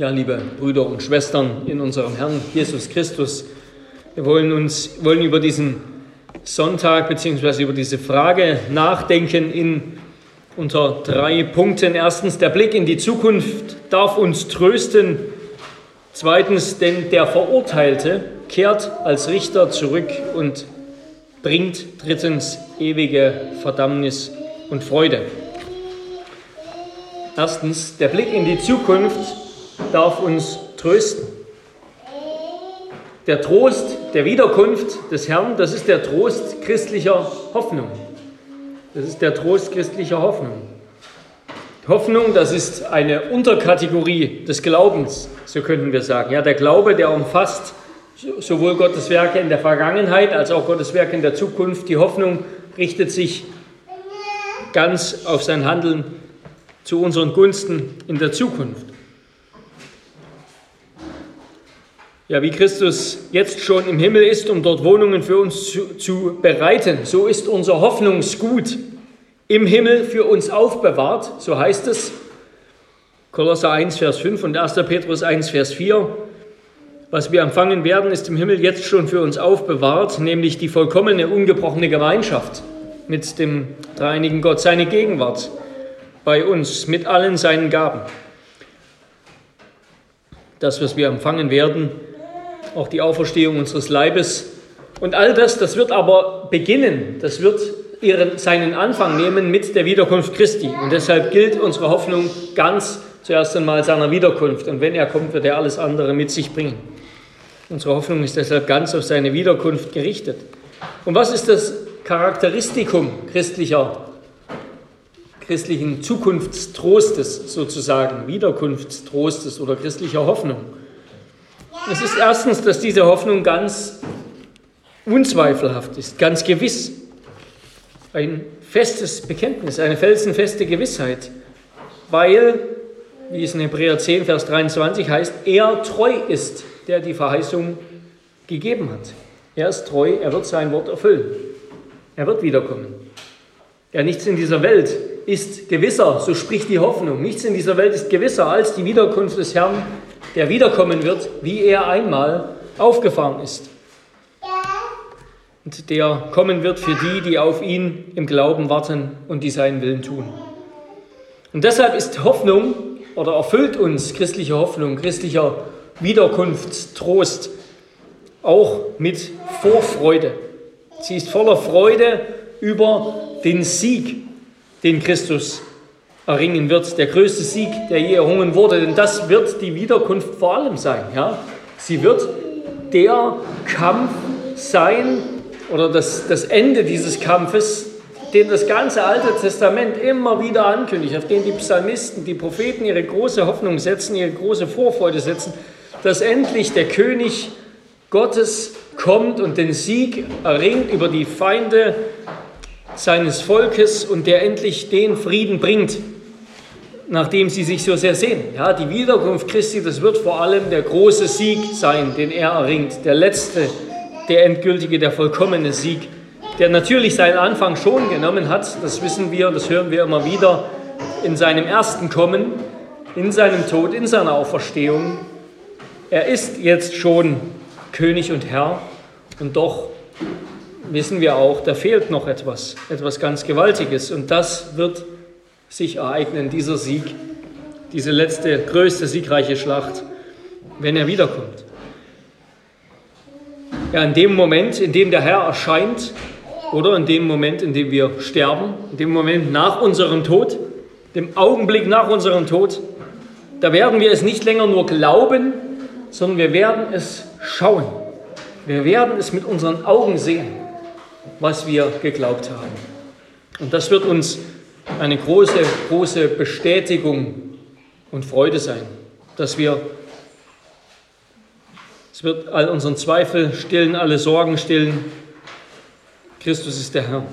Ja, liebe Brüder und Schwestern in unserem Herrn Jesus Christus, wir wollen uns wollen über diesen Sonntag bzw. über diese Frage nachdenken in unter drei Punkten. Erstens, der Blick in die Zukunft darf uns trösten. Zweitens, denn der Verurteilte kehrt als Richter zurück und bringt drittens ewige Verdammnis und Freude. Erstens, der Blick in die Zukunft darf uns trösten. Der Trost der Wiederkunft des Herrn, das ist der Trost christlicher Hoffnung. Das ist der Trost christlicher Hoffnung. Hoffnung, das ist eine Unterkategorie des Glaubens, so könnten wir sagen. Ja, der Glaube, der umfasst sowohl Gottes Werke in der Vergangenheit als auch Gottes Werke in der Zukunft. Die Hoffnung richtet sich ganz auf sein Handeln zu unseren Gunsten in der Zukunft. Ja, wie Christus jetzt schon im Himmel ist, um dort Wohnungen für uns zu, zu bereiten, so ist unser Hoffnungsgut im Himmel für uns aufbewahrt, so heißt es. Kolosser 1, Vers 5 und 1. Petrus 1, Vers 4. Was wir empfangen werden, ist im Himmel jetzt schon für uns aufbewahrt, nämlich die vollkommene, ungebrochene Gemeinschaft mit dem dreinigen Gott, seine Gegenwart bei uns mit allen seinen Gaben. Das, was wir empfangen werden, auch die Auferstehung unseres Leibes. Und all das, das wird aber beginnen, das wird ihren, seinen Anfang nehmen mit der Wiederkunft Christi. Und deshalb gilt unsere Hoffnung ganz zuerst einmal seiner Wiederkunft. Und wenn er kommt, wird er alles andere mit sich bringen. Unsere Hoffnung ist deshalb ganz auf seine Wiederkunft gerichtet. Und was ist das Charakteristikum christlicher, christlichen Zukunftstrostes sozusagen, Wiederkunftstrostes oder christlicher Hoffnung? Es ist erstens, dass diese Hoffnung ganz unzweifelhaft ist, ganz gewiss. Ein festes Bekenntnis, eine felsenfeste Gewissheit, weil, wie es in Hebräer 10, Vers 23 heißt, er treu ist, der die Verheißung gegeben hat. Er ist treu, er wird sein Wort erfüllen. Er wird wiederkommen. Ja, nichts in dieser Welt ist gewisser, so spricht die Hoffnung. Nichts in dieser Welt ist gewisser als die Wiederkunft des Herrn, der wiederkommen wird, wie er einmal aufgefahren ist. Und der kommen wird für die, die auf ihn im Glauben warten und die seinen Willen tun. Und deshalb ist Hoffnung oder erfüllt uns christliche Hoffnung, christlicher Wiederkunftstrost auch mit Vorfreude. Sie ist voller Freude über den Sieg, den Christus erringen wird, der größte Sieg, der je errungen wurde. Denn das wird die Wiederkunft vor allem sein. Ja? Sie wird der Kampf sein oder das, das Ende dieses Kampfes, den das ganze Alte Testament immer wieder ankündigt, auf den die Psalmisten, die Propheten ihre große Hoffnung setzen, ihre große Vorfreude setzen, dass endlich der König Gottes kommt und den Sieg erringt über die Feinde seines Volkes und der endlich den Frieden bringt, nachdem sie sich so sehr sehen. Ja, die Wiederkunft Christi, das wird vor allem der große Sieg sein, den er erringt, der letzte, der endgültige, der vollkommene Sieg, der natürlich seinen Anfang schon genommen hat, das wissen wir, das hören wir immer wieder, in seinem ersten Kommen, in seinem Tod, in seiner Auferstehung. Er ist jetzt schon König und Herr und doch wissen wir auch, da fehlt noch etwas, etwas ganz Gewaltiges und das wird sich ereignen, dieser Sieg, diese letzte, größte, siegreiche Schlacht, wenn er wiederkommt. Ja, in dem Moment, in dem der Herr erscheint, oder in dem Moment, in dem wir sterben, in dem Moment nach unserem Tod, dem Augenblick nach unserem Tod, da werden wir es nicht länger nur glauben, sondern wir werden es schauen. Wir werden es mit unseren Augen sehen, was wir geglaubt haben. Und das wird uns eine große, große Bestätigung und Freude sein, dass wir, es wird all unseren Zweifel stillen, alle Sorgen stillen. Christus ist der Herr.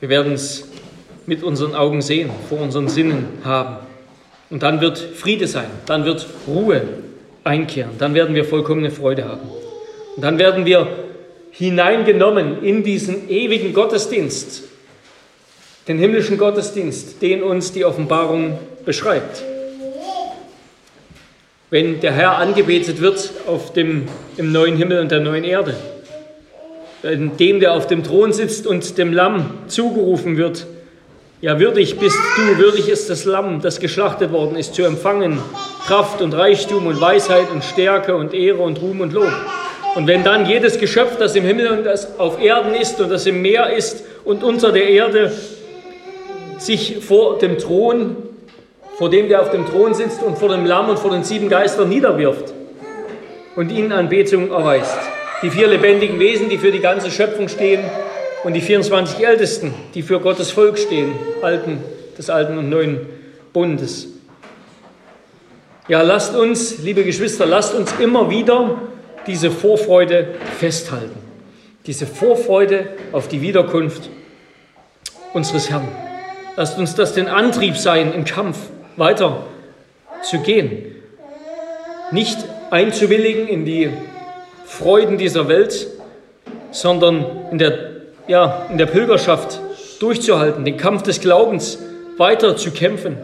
Wir werden es mit unseren Augen sehen, vor unseren Sinnen haben. Und dann wird Friede sein, dann wird Ruhe einkehren, dann werden wir vollkommene Freude haben. Und dann werden wir hineingenommen in diesen ewigen Gottesdienst, den himmlischen Gottesdienst, den uns die Offenbarung beschreibt. wenn der Herr angebetet wird auf dem, im neuen Himmel und der neuen Erde. Dem, der auf dem Thron sitzt und dem Lamm zugerufen wird. Ja, würdig bist du, würdig ist das Lamm, das geschlachtet worden ist, zu empfangen Kraft und Reichtum und Weisheit und Stärke und Ehre und Ruhm und Lob. Und wenn dann jedes Geschöpf, das im Himmel und das auf Erden ist und das im Meer ist und unter der Erde, sich vor dem Thron, vor dem, der auf dem Thron sitzt und vor dem Lamm und vor den sieben Geistern niederwirft und ihnen Anbetung erweist. Die vier lebendigen Wesen, die für die ganze Schöpfung stehen und die 24 Ältesten, die für Gottes Volk stehen, alten, des alten und neuen Bundes. Ja, lasst uns, liebe Geschwister, lasst uns immer wieder diese Vorfreude festhalten. Diese Vorfreude auf die Wiederkunft unseres Herrn. Lasst uns das den Antrieb sein, im Kampf weiter zu gehen. Nicht einzuwilligen in die Freuden dieser Welt, sondern in der, ja, in der Pilgerschaft durchzuhalten, den Kampf des Glaubens weiter zu kämpfen.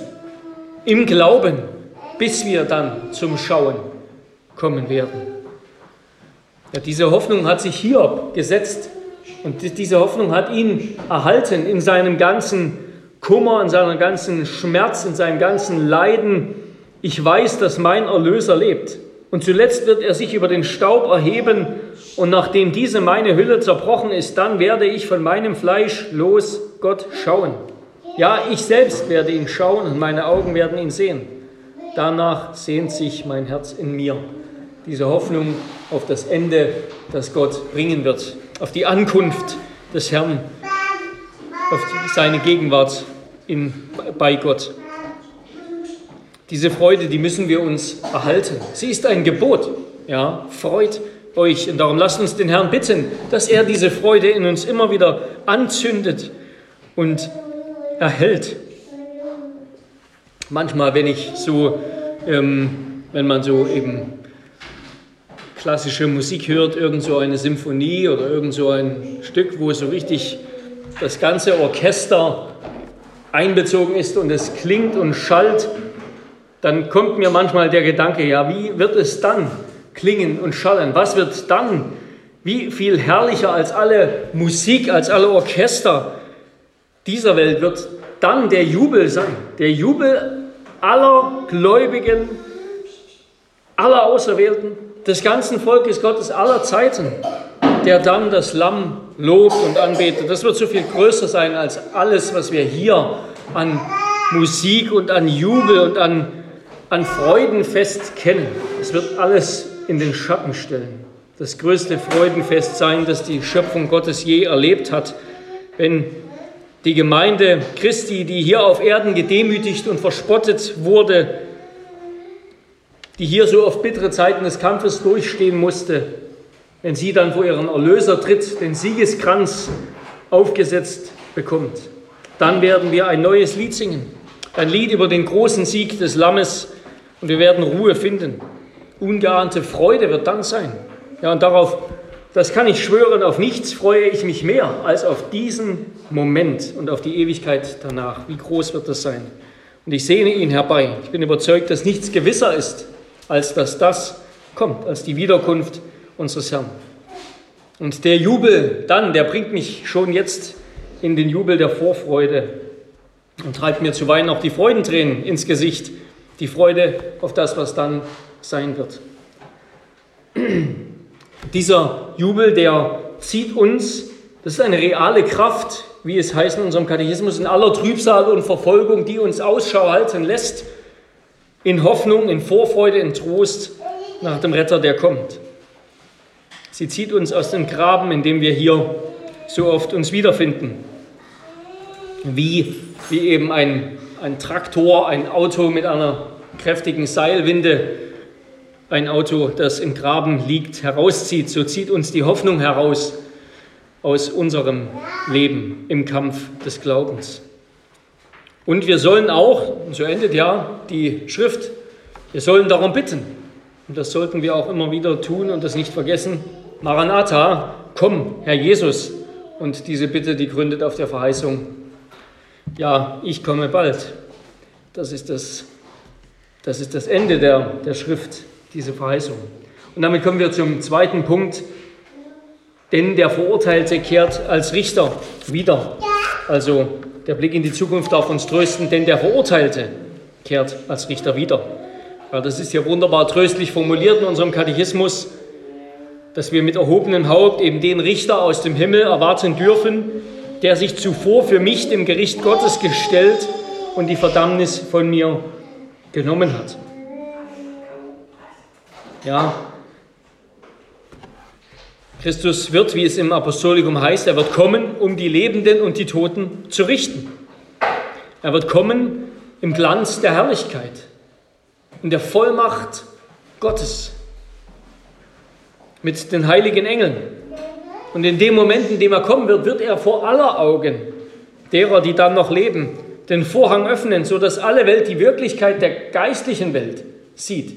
Im Glauben, bis wir dann zum Schauen kommen werden. Ja, diese Hoffnung hat sich Hiob gesetzt und diese Hoffnung hat ihn erhalten in seinem ganzen Kummer, in seiner ganzen Schmerz, in seinem ganzen Leiden. Ich weiß, dass mein Erlöser lebt. Und zuletzt wird er sich über den Staub erheben. Und nachdem diese meine Hülle zerbrochen ist, dann werde ich von meinem Fleisch los Gott schauen. Ja, ich selbst werde ihn schauen und meine Augen werden ihn sehen. Danach sehnt sich mein Herz in mir. Diese Hoffnung auf das Ende, das Gott bringen wird, auf die Ankunft des Herrn, auf seine Gegenwart in, bei Gott. Diese Freude, die müssen wir uns erhalten. Sie ist ein Gebot. Ja, freut euch. Und darum lasst uns den Herrn bitten, dass er diese Freude in uns immer wieder anzündet und erhält. Manchmal, wenn ich so, ähm, wenn man so eben klassische Musik hört, irgend so eine Symphonie oder irgend so ein Stück, wo so richtig das ganze Orchester einbezogen ist und es klingt und schallt, dann kommt mir manchmal der Gedanke, ja, wie wird es dann klingen und schallen? Was wird dann, wie viel herrlicher als alle Musik, als alle Orchester dieser Welt wird dann der Jubel sein, der Jubel aller Gläubigen, aller Auserwählten, des ganzen Volkes Gottes aller Zeiten, der dann das Lamm lobt und anbetet. Das wird so viel größer sein als alles, was wir hier an Musik und an Jubel und an, an Freudenfest kennen. Es wird alles in den Schatten stellen. Das größte Freudenfest sein, das die Schöpfung Gottes je erlebt hat, wenn die Gemeinde Christi, die hier auf Erden gedemütigt und verspottet wurde, die hier so auf bittere Zeiten des Kampfes durchstehen musste, wenn sie dann vor ihren Erlöser tritt, den Siegeskranz aufgesetzt bekommt. Dann werden wir ein neues Lied singen, ein Lied über den großen Sieg des Lammes und wir werden Ruhe finden. Ungeahnte Freude wird dann sein. Ja, und darauf, das kann ich schwören, auf nichts freue ich mich mehr als auf diesen Moment und auf die Ewigkeit danach. Wie groß wird das sein? Und ich sehne ihn herbei. Ich bin überzeugt, dass nichts gewisser ist, als dass das kommt, als die Wiederkunft unseres Herrn. Und der Jubel dann, der bringt mich schon jetzt in den Jubel der Vorfreude und treibt mir zuweilen auch die Freudentränen ins Gesicht, die Freude auf das, was dann sein wird. Dieser Jubel, der zieht uns, das ist eine reale Kraft, wie es heißt in unserem Katechismus, in aller Trübsal und Verfolgung, die uns Ausschau halten lässt, in Hoffnung, in Vorfreude, in Trost nach dem Retter, der kommt. Sie zieht uns aus dem Graben, in dem wir hier so oft uns wiederfinden. Wie, wie eben ein, ein Traktor, ein Auto mit einer kräftigen Seilwinde, ein Auto, das im Graben liegt, herauszieht. So zieht uns die Hoffnung heraus aus unserem Leben im Kampf des Glaubens. Und wir sollen auch, so endet ja die Schrift, wir sollen darum bitten. Und das sollten wir auch immer wieder tun und das nicht vergessen. Maranatha, komm, Herr Jesus. Und diese Bitte, die gründet auf der Verheißung, ja, ich komme bald. Das ist das Das ist das Ende der, der Schrift, diese Verheißung. Und damit kommen wir zum zweiten Punkt. Denn der Verurteilte kehrt als Richter wieder. Also der Blick in die Zukunft darf uns trösten, denn der Verurteilte kehrt als Richter wieder. Ja, das ist ja wunderbar tröstlich formuliert in unserem Katechismus, dass wir mit erhobenem Haupt eben den Richter aus dem Himmel erwarten dürfen, der sich zuvor für mich dem Gericht Gottes gestellt und die Verdammnis von mir genommen hat. Ja, Christus wird, wie es im Apostolikum heißt, er wird kommen, um die Lebenden und die Toten zu richten. Er wird kommen im Glanz der Herrlichkeit, in der Vollmacht Gottes, mit den heiligen Engeln. Und in dem Moment, in dem er kommen wird, wird er vor aller Augen derer, die dann noch leben, den Vorhang öffnen, sodass alle Welt die Wirklichkeit der geistlichen Welt sieht.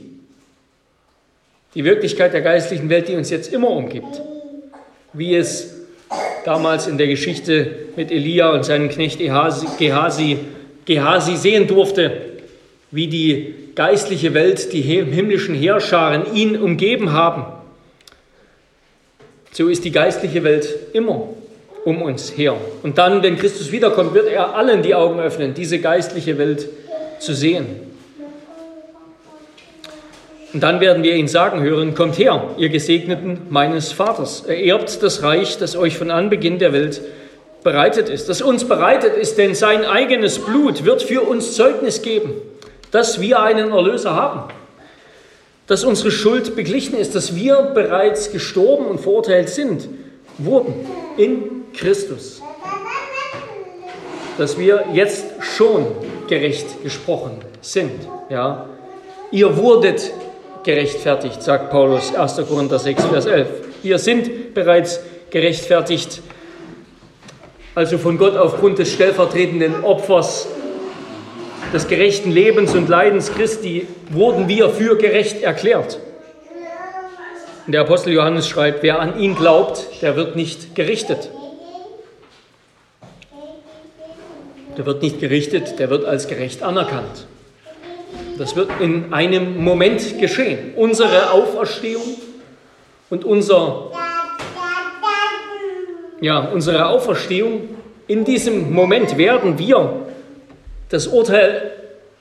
Die Wirklichkeit der geistlichen Welt, die uns jetzt immer umgibt. Wie es damals in der Geschichte mit Elia und seinem Knecht Gehasi, Gehasi sehen durfte, wie die geistliche Welt, die himmlischen Heerscharen ihn umgeben haben. So ist die geistliche Welt immer um uns her. Und dann, wenn Christus wiederkommt, wird er allen die Augen öffnen, diese geistliche Welt zu sehen. Und dann werden wir ihn sagen hören, kommt her, ihr Gesegneten meines Vaters, ererbt das Reich, das euch von Anbeginn der Welt bereitet ist, das uns bereitet ist, denn sein eigenes Blut wird für uns Zeugnis geben, dass wir einen Erlöser haben, dass unsere Schuld beglichen ist, dass wir bereits gestorben und verurteilt sind, wurden in Christus. Dass wir jetzt schon gerecht gesprochen sind. Ja? Ihr wurdet gerechtfertigt, sagt Paulus 1. Korinther 6, Vers 11. Wir sind bereits gerechtfertigt, also von Gott aufgrund des stellvertretenden Opfers des gerechten Lebens und Leidens Christi wurden wir für gerecht erklärt. Und der Apostel Johannes schreibt, wer an ihn glaubt, der wird nicht gerichtet. Der wird nicht gerichtet, der wird als gerecht anerkannt. Das wird in einem Moment geschehen. Unsere Auferstehung und unser, ja, unsere Auferstehung, in diesem Moment werden wir das Urteil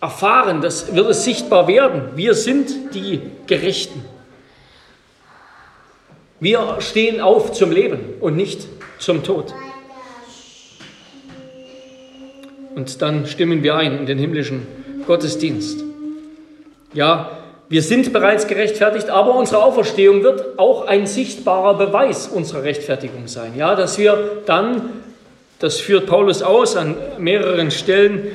erfahren, das wird es sichtbar werden. Wir sind die Gerechten. Wir stehen auf zum Leben und nicht zum Tod. Und dann stimmen wir ein in den himmlischen Gottesdienst. Ja, wir sind bereits gerechtfertigt, aber unsere Auferstehung wird auch ein sichtbarer Beweis unserer Rechtfertigung sein. Ja, dass wir dann, das führt Paulus aus an mehreren Stellen,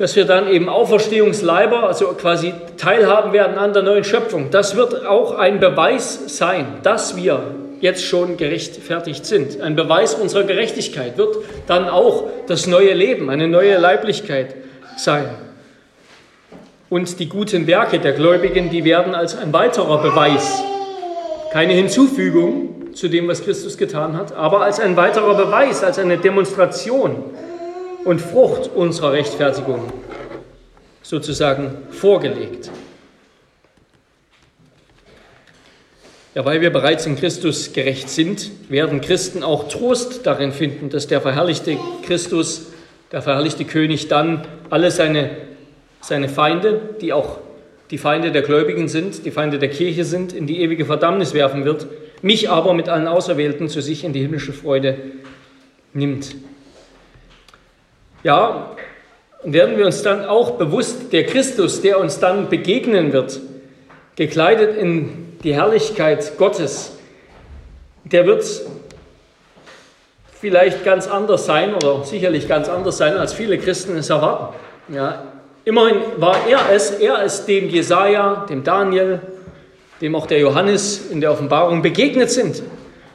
dass wir dann eben Auferstehungsleiber, also quasi teilhaben werden an der neuen Schöpfung. Das wird auch ein Beweis sein, dass wir jetzt schon gerechtfertigt sind. Ein Beweis unserer Gerechtigkeit wird dann auch das neue Leben, eine neue Leiblichkeit sein. Und die guten Werke der Gläubigen, die werden als ein weiterer Beweis, keine Hinzufügung zu dem, was Christus getan hat, aber als ein weiterer Beweis, als eine Demonstration und Frucht unserer Rechtfertigung sozusagen vorgelegt. Ja, weil wir bereits in Christus gerecht sind, werden Christen auch Trost darin finden, dass der verherrlichte Christus, der verherrlichte König dann alle seine, seine Feinde, die auch die Feinde der Gläubigen sind, die Feinde der Kirche sind, in die ewige Verdammnis werfen wird, mich aber mit allen Auserwählten zu sich in die himmlische Freude nimmt. Ja, werden wir uns dann auch bewusst, der Christus, der uns dann begegnen wird, gekleidet in die Herrlichkeit Gottes, der wird vielleicht ganz anders sein oder sicherlich ganz anders sein, als viele Christen es erwarten. Ja, immerhin war er es, er ist dem Jesaja, dem Daniel, dem auch der Johannes in der Offenbarung begegnet sind.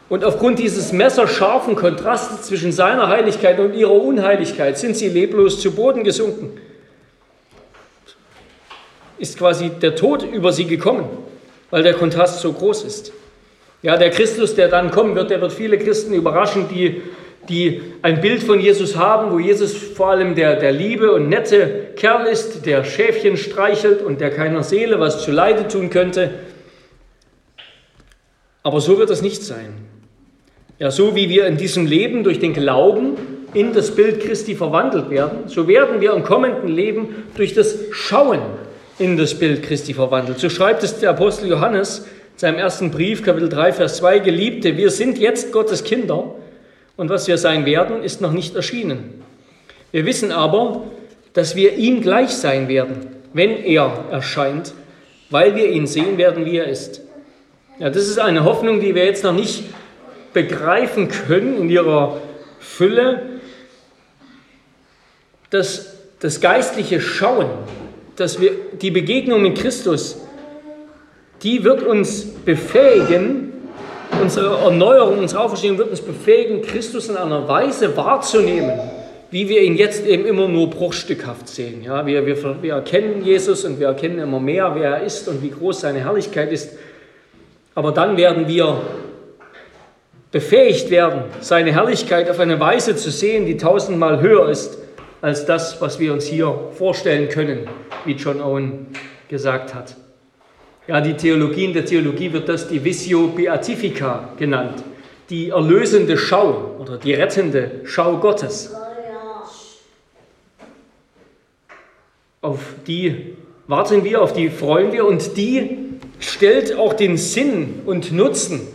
Und aufgrund dieses messerscharfen Kontrastes zwischen seiner Heiligkeit und ihrer Unheiligkeit sind sie leblos zu Boden gesunken. Ist quasi der Tod über sie gekommen weil der Kontrast so groß ist. Ja, der Christus, der dann kommen wird, der wird viele Christen überraschen, die die ein Bild von Jesus haben, wo Jesus vor allem der, der liebe und nette Kerl ist, der Schäfchen streichelt und der keiner Seele was zu Leide tun könnte. Aber so wird es nicht sein. Ja, so wie wir in diesem Leben durch den Glauben in das Bild Christi verwandelt werden, so werden wir im kommenden Leben durch das Schauen in das Bild Christi verwandelt. So schreibt es der Apostel Johannes in seinem ersten Brief, Kapitel 3, Vers 2, Geliebte, wir sind jetzt Gottes Kinder und was wir sein werden, ist noch nicht erschienen. Wir wissen aber, dass wir ihm gleich sein werden, wenn er erscheint, weil wir ihn sehen werden, wie er ist. Ja, das ist eine Hoffnung, die wir jetzt noch nicht begreifen können in ihrer Fülle, dass das geistliche Schauen, dass wir die Begegnung mit Christus, die wird uns befähigen, unsere Erneuerung, unsere Auferstehung wird uns befähigen, Christus in einer Weise wahrzunehmen, wie wir ihn jetzt eben immer nur bruchstückhaft sehen. Ja, wir, wir, wir erkennen Jesus und wir erkennen immer mehr, wer er ist und wie groß seine Herrlichkeit ist. Aber dann werden wir befähigt werden, seine Herrlichkeit auf eine Weise zu sehen, die tausendmal höher ist als das, was wir uns hier vorstellen können, wie John Owen gesagt hat. Ja, die Theologie in der Theologie wird das die Visio Beatifica genannt, die erlösende Schau oder die rettende Schau Gottes. Auf die warten wir, auf die freuen wir und die stellt auch den Sinn und Nutzen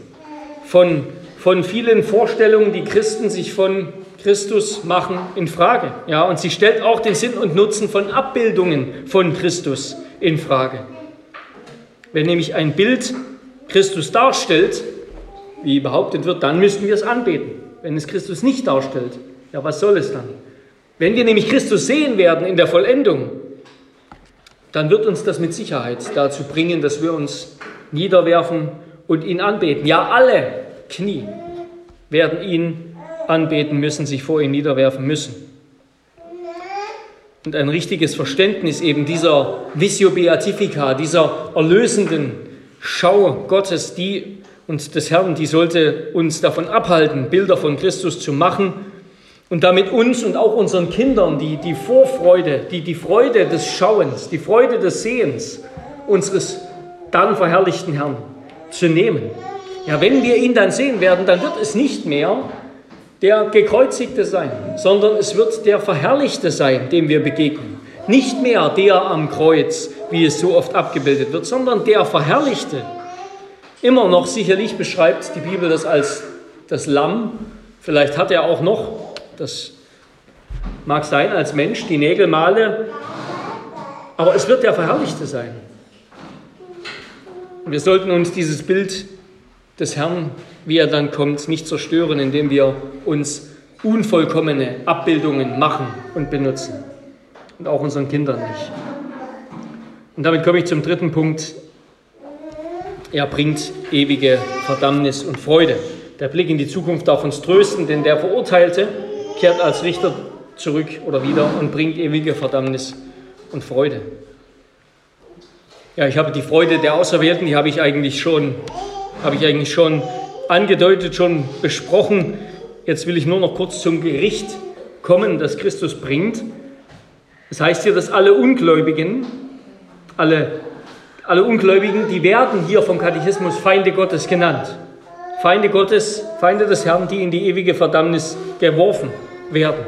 von, von vielen Vorstellungen, die Christen sich von Christus machen, in Frage. Ja, und sie stellt auch den Sinn und Nutzen von Abbildungen von Christus in Frage. Wenn nämlich ein Bild Christus darstellt, wie behauptet wird, dann müssten wir es anbeten. Wenn es Christus nicht darstellt, ja, was soll es dann? Wenn wir nämlich Christus sehen werden in der Vollendung, dann wird uns das mit Sicherheit dazu bringen, dass wir uns niederwerfen und ihn anbeten. Ja, alle Knie werden ihn anbeten müssen, sich vor ihm niederwerfen müssen. Und ein richtiges Verständnis eben dieser Visio Beatifica, dieser erlösenden Schau Gottes, die und des Herrn, die sollte uns davon abhalten, Bilder von Christus zu machen und damit uns und auch unseren Kindern die, die Vorfreude, die, die Freude des Schauens, die Freude des Sehens unseres dann verherrlichten Herrn zu nehmen. Ja, wenn wir ihn dann sehen werden, dann wird es nicht mehr der Gekreuzigte sein, sondern es wird der Verherrlichte sein, dem wir begegnen. Nicht mehr der am Kreuz, wie es so oft abgebildet wird, sondern der Verherrlichte. Immer noch sicherlich beschreibt die Bibel das als das Lamm. Vielleicht hat er auch noch das mag sein als Mensch, die Nägelmale, aber es wird der Verherrlichte sein. Wir sollten uns dieses Bild des Herrn, wie er dann kommt, nicht zerstören, indem wir uns unvollkommene Abbildungen machen und benutzen. Und auch unseren Kindern nicht. Und damit komme ich zum dritten Punkt. Er bringt ewige Verdammnis und Freude. Der Blick in die Zukunft darf uns trösten, denn der Verurteilte, kehrt als Richter zurück oder wieder und bringt ewige Verdammnis und Freude. Ja, ich habe die Freude der Auserwählten, die habe ich eigentlich schon, habe ich eigentlich schon angedeutet, schon besprochen. Jetzt will ich nur noch kurz zum Gericht kommen, das Christus bringt. Das heißt hier, dass alle Ungläubigen, alle, alle Ungläubigen, die werden hier vom Katechismus Feinde Gottes genannt. Feinde Gottes, Feinde des Herrn, die in die ewige Verdammnis geworfen werden.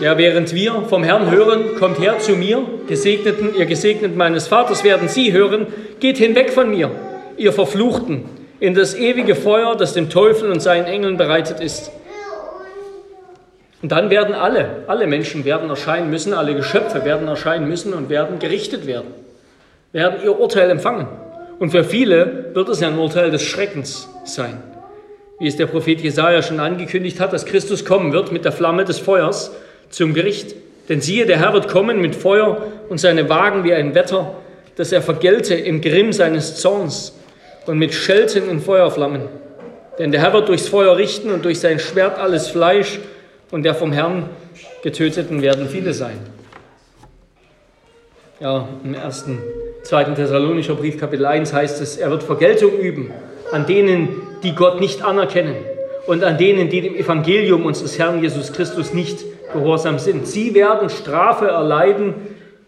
Ja, während wir vom Herrn hören, kommt her zu mir, Gesegneten, ihr Gesegneten meines Vaters, werden Sie hören, geht hinweg von mir, ihr Verfluchten, in das ewige Feuer, das dem Teufel und seinen Engeln bereitet ist. Und dann werden alle, alle Menschen werden erscheinen müssen, alle Geschöpfe werden erscheinen müssen und werden gerichtet werden, werden ihr Urteil empfangen. Und für viele wird es ein Urteil des Schreckens sein wie es der Prophet Jesaja schon angekündigt hat, dass Christus kommen wird mit der Flamme des Feuers zum Gericht. Denn siehe, der Herr wird kommen mit Feuer und seine Wagen wie ein Wetter, dass er vergelte im Grimm seines Zorns und mit Schelten und Feuerflammen. Denn der Herr wird durchs Feuer richten und durch sein Schwert alles Fleisch und der vom Herrn Getöteten werden viele sein. Ja, im ersten, zweiten Thessalonischer Brief, Kapitel 1 heißt es, er wird Vergeltung üben an denen, die Gott nicht anerkennen und an denen, die dem Evangelium unseres Herrn Jesus Christus nicht gehorsam sind. Sie werden Strafe erleiden,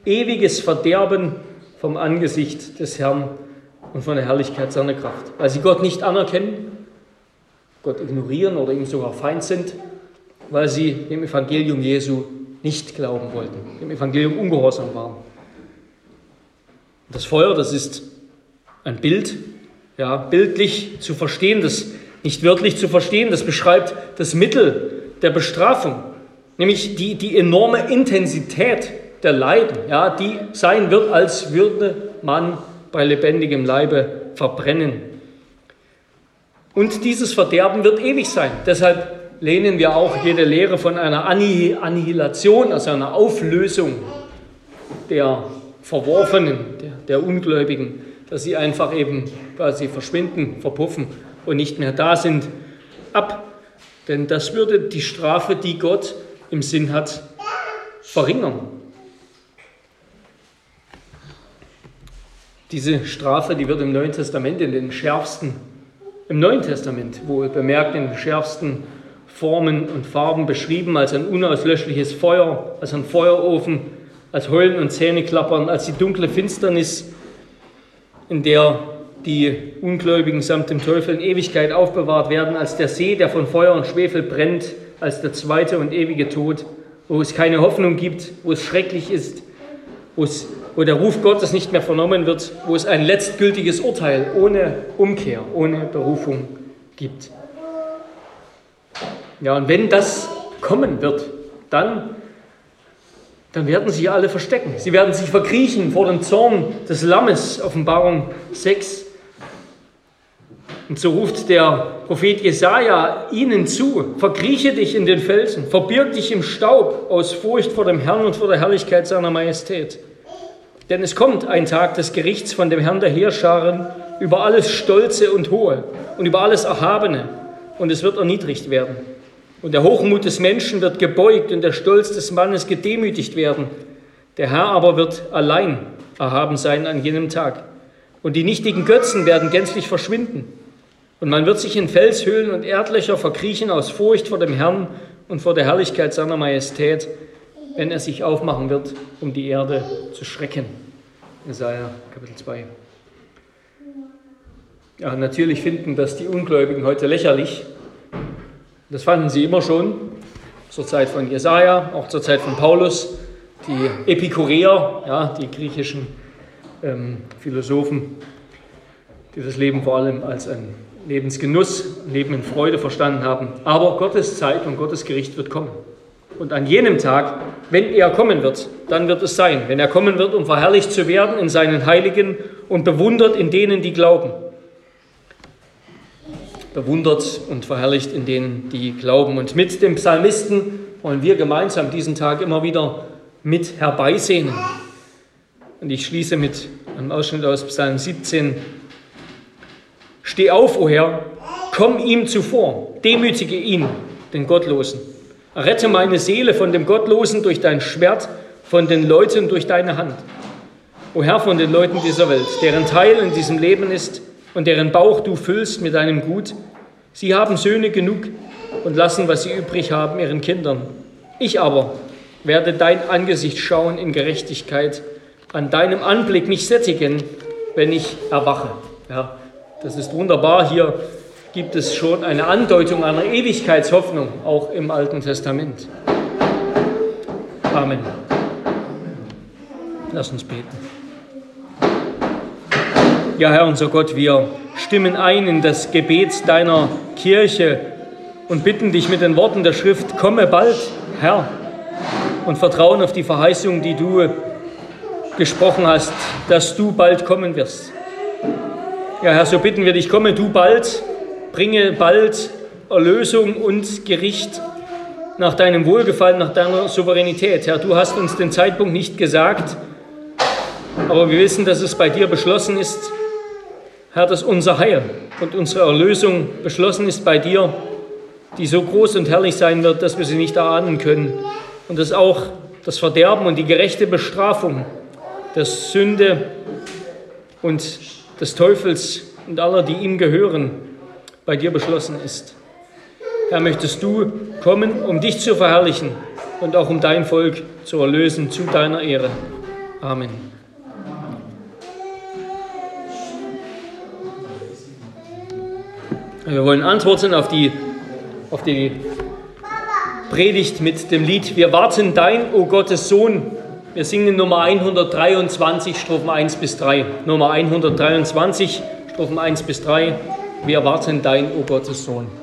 ewiges Verderben vom Angesicht des Herrn und von der Herrlichkeit seiner Kraft. Weil sie Gott nicht anerkennen, Gott ignorieren oder ihm sogar Feind sind, weil sie dem Evangelium Jesu nicht glauben wollten, dem Evangelium ungehorsam waren. Das Feuer, das ist ein Bild, ja, bildlich zu verstehen, das nicht wörtlich zu verstehen, das beschreibt das Mittel der Bestrafung, nämlich die, die enorme Intensität der Leiden, ja, die sein wird, als würde man bei lebendigem Leibe verbrennen. Und dieses Verderben wird ewig sein. Deshalb lehnen wir auch jede Lehre von einer Annihilation, also einer Auflösung der Verworfenen, der, der Ungläubigen, dass sie einfach eben quasi verschwinden, verpuffen und nicht mehr da sind, ab. Denn das würde die Strafe, die Gott im Sinn hat, verringern. Diese Strafe, die wird im Neuen Testament in den schärfsten, im Neuen Testament wohl bemerkt, in den schärfsten Formen und Farben beschrieben als ein unauslöschliches Feuer, als ein Feuerofen, als Heulen und Zähneklappern, als die dunkle Finsternis, in der die Ungläubigen samt dem Teufel in Ewigkeit aufbewahrt werden, als der See, der von Feuer und Schwefel brennt, als der zweite und ewige Tod, wo es keine Hoffnung gibt, wo es schrecklich ist, wo, es, wo der Ruf Gottes nicht mehr vernommen wird, wo es ein letztgültiges Urteil ohne Umkehr, ohne Berufung gibt. Ja, und wenn das kommen wird, dann, dann werden sie alle verstecken. Sie werden sich verkriechen vor dem Zorn des Lammes, Offenbarung 6. Und so ruft der Prophet Jesaja ihnen zu: Verkrieche dich in den Felsen, verbirg dich im Staub aus Furcht vor dem Herrn und vor der Herrlichkeit seiner Majestät. Denn es kommt ein Tag des Gerichts von dem Herrn der Heerscharen über alles Stolze und Hohe und über alles Erhabene, und es wird erniedrigt werden. Und der Hochmut des Menschen wird gebeugt und der Stolz des Mannes gedemütigt werden. Der Herr aber wird allein erhaben sein an jenem Tag. Und die nichtigen Götzen werden gänzlich verschwinden. Und man wird sich in Felshöhlen und Erdlöcher verkriechen aus Furcht vor dem Herrn und vor der Herrlichkeit seiner Majestät, wenn er sich aufmachen wird, um die Erde zu schrecken. Jesaja Kapitel 2. Ja, natürlich finden das die Ungläubigen heute lächerlich, das fanden sie immer schon, zur Zeit von Jesaja, auch zur Zeit von Paulus. Die Epikureer, ja, die griechischen ähm, Philosophen, die das Leben vor allem als ein Lebensgenuss, Leben in Freude verstanden haben. Aber Gottes Zeit und Gottes Gericht wird kommen. Und an jenem Tag, wenn er kommen wird, dann wird es sein. Wenn er kommen wird, um verherrlicht zu werden in seinen Heiligen und bewundert in denen, die glauben bewundert und verherrlicht in denen, die glauben. Und mit dem Psalmisten wollen wir gemeinsam diesen Tag immer wieder mit herbeisehnen. Und ich schließe mit einem Ausschnitt aus Psalm 17. Steh auf, o Herr, komm ihm zuvor, demütige ihn, den Gottlosen. Rette meine Seele von dem Gottlosen durch dein Schwert, von den Leuten durch deine Hand. O Herr, von den Leuten dieser Welt, deren Teil in diesem Leben ist, und deren Bauch du füllst mit deinem Gut. Sie haben Söhne genug und lassen, was sie übrig haben, ihren Kindern. Ich aber werde dein Angesicht schauen in Gerechtigkeit, an deinem Anblick mich sättigen, wenn ich erwache. Ja, das ist wunderbar. Hier gibt es schon eine Andeutung einer Ewigkeitshoffnung, auch im Alten Testament. Amen. Lass uns beten. Ja, Herr unser Gott, wir stimmen ein in das Gebet deiner Kirche und bitten dich mit den Worten der Schrift, komme bald, Herr, und vertrauen auf die Verheißung, die du gesprochen hast, dass du bald kommen wirst. Ja, Herr, so bitten wir dich, komme du bald, bringe bald Erlösung und Gericht nach deinem Wohlgefallen, nach deiner Souveränität. Herr, du hast uns den Zeitpunkt nicht gesagt, aber wir wissen, dass es bei dir beschlossen ist Herr, dass unser Heil und unsere Erlösung beschlossen ist bei dir, die so groß und herrlich sein wird, dass wir sie nicht erahnen können. Und dass auch das Verderben und die gerechte Bestrafung der Sünde und des Teufels und aller, die ihm gehören, bei dir beschlossen ist. Herr, möchtest du kommen, um dich zu verherrlichen und auch um dein Volk zu erlösen zu deiner Ehre. Amen. Wir wollen antworten auf die, auf die Predigt mit dem Lied Wir warten dein, o Gottes Sohn. Wir singen Nummer 123, Strophen 1 bis 3. Nummer 123, Strophen 1 bis 3. Wir warten dein, o Gottes Sohn.